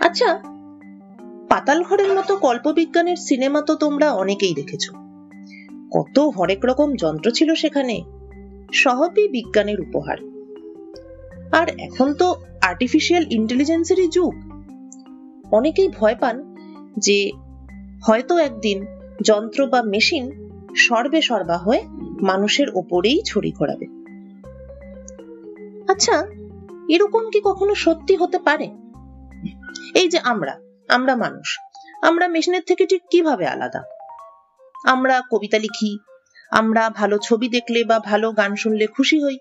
আচ্ছা পাতাল ঘরের মতো কল্পবিজ্ঞানের সিনেমা তো তোমরা অনেকেই দেখেছ। কত হরেক রকম যন্ত্র ছিল সেখানে সবই বিজ্ঞানের উপহার। আর এখন তো আর্টিফিশিয়াল ইন্টেলিজেন্সেরই যুগ। অনেকেই ভয় পান যে হয়তো একদিন যন্ত্র বা মেশিন সর্বে সর্বা হয়ে মানুষের ওপরেই ছড়ি ঘোরাবে। আচ্ছা এরকম কি কখনো সত্যি হতে পারে? এই যে আমরা আমরা মানুষ। আমরা মেশিনের থেকে ঠিক কীভাবে আলাদা? আমরা কবিতা লিখি, আমরা ভালো ছবি দেখলে বা ভালো গান শুনলে খুশি হই।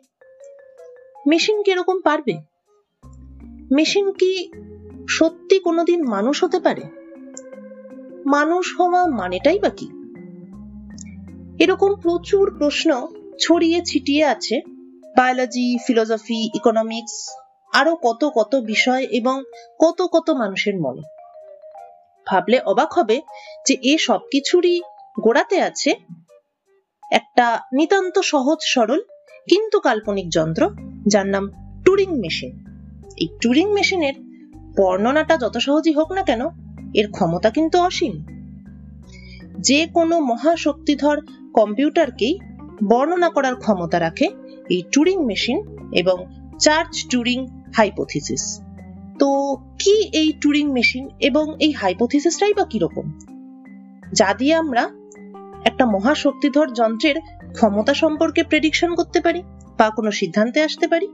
মেশিন কি এরকম পারবে? মেশিন কি সত্যি কোনোদিন মানুষ হতে পারে? মানুষ হওয়া মানেটাই বা কি? এরকম প্রচুর প্রশ্ন ছড়িয়ে ছিটিয়ে আছে। বায়োলজি, ফিলোসফি, ইকোনমিক্স আরও কত কত বিষয় এবং কত কত মানুষের মনে। ভাবলে অবাক হবে যে এ সবকিছুরই গোড়াতে আছে একটা নিতান্ত সহজ সরল কিন্তু কাল্পনিক যন্ত্র যার নাম টুরিং মেশিন এই টুরিং মেশিনের বর্ণনাটা যত সহজই হোক না কেন, এর ক্ষমতা কিন্তু অসীম। যে কোনো মহাশক্তিধর কম্পিউটারকেই বর্ণনা করার ক্ষমতা রাখে এই টুরিং মেশিন এবং চার্জ টুরিং হাইপোথিসিস তো কি এই টুরিং মেশিন এবং এই হাইপোথিসিসটাই বা কীরকম? যা দিয়ে আমরা একটা মহাশক্তিধর যন্ত্রের ক্ষমতা সম্পর্কে প্রেডিকশন করতে পারি বা কোনো সিদ্ধান্তে আসতে পারি।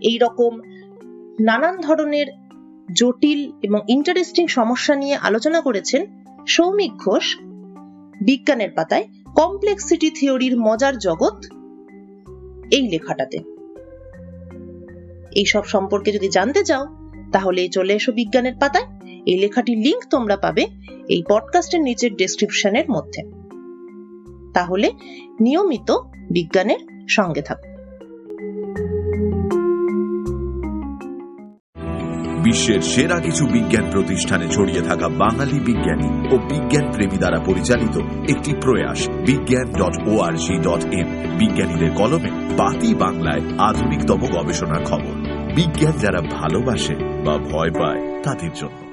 এই রকম নানান ধরনের জটিল এবং ইন্টারেস্টিং সমস্যা নিয়ে আলোচনা করেছেন সৌমিক ঘোষ, বিজ্ঞানের পাতায় কমপ্লেক্সিটি থিওরির মজার জগৎ এই লেখাটাতে। এই সব সম্পর্কে যদি জানতে চাও, তাহলে চলে এসো বিজ্ঞানের পাতায়। এই লেখাটির লিংক তোমরা পাবে এই পডকাস্টের নিচের ডেসক্রিপশনের মধ্যে। তাহলে নিয়মিত বিজ্ঞানের সঙ্গে থাকো। বিশ্বের সেরা কিছু বিজ্ঞান প্রতিষ্ঠানে ছড়িয়ে থাকা বাঙালি বিজ্ঞানী ও বিজ্ঞান প্রেমী দ্বারা পরিচালিত একটি প্রয়াস, বিজ্ঞান ডট ও ডট ইন বিজ্ঞানীদের কলমে বাতি বাংলায় আধুনিকতম গবেষণার খবর। বিজ্ঞান যারা ভালোবাসে বা ভয় পায় তাদের জন্য।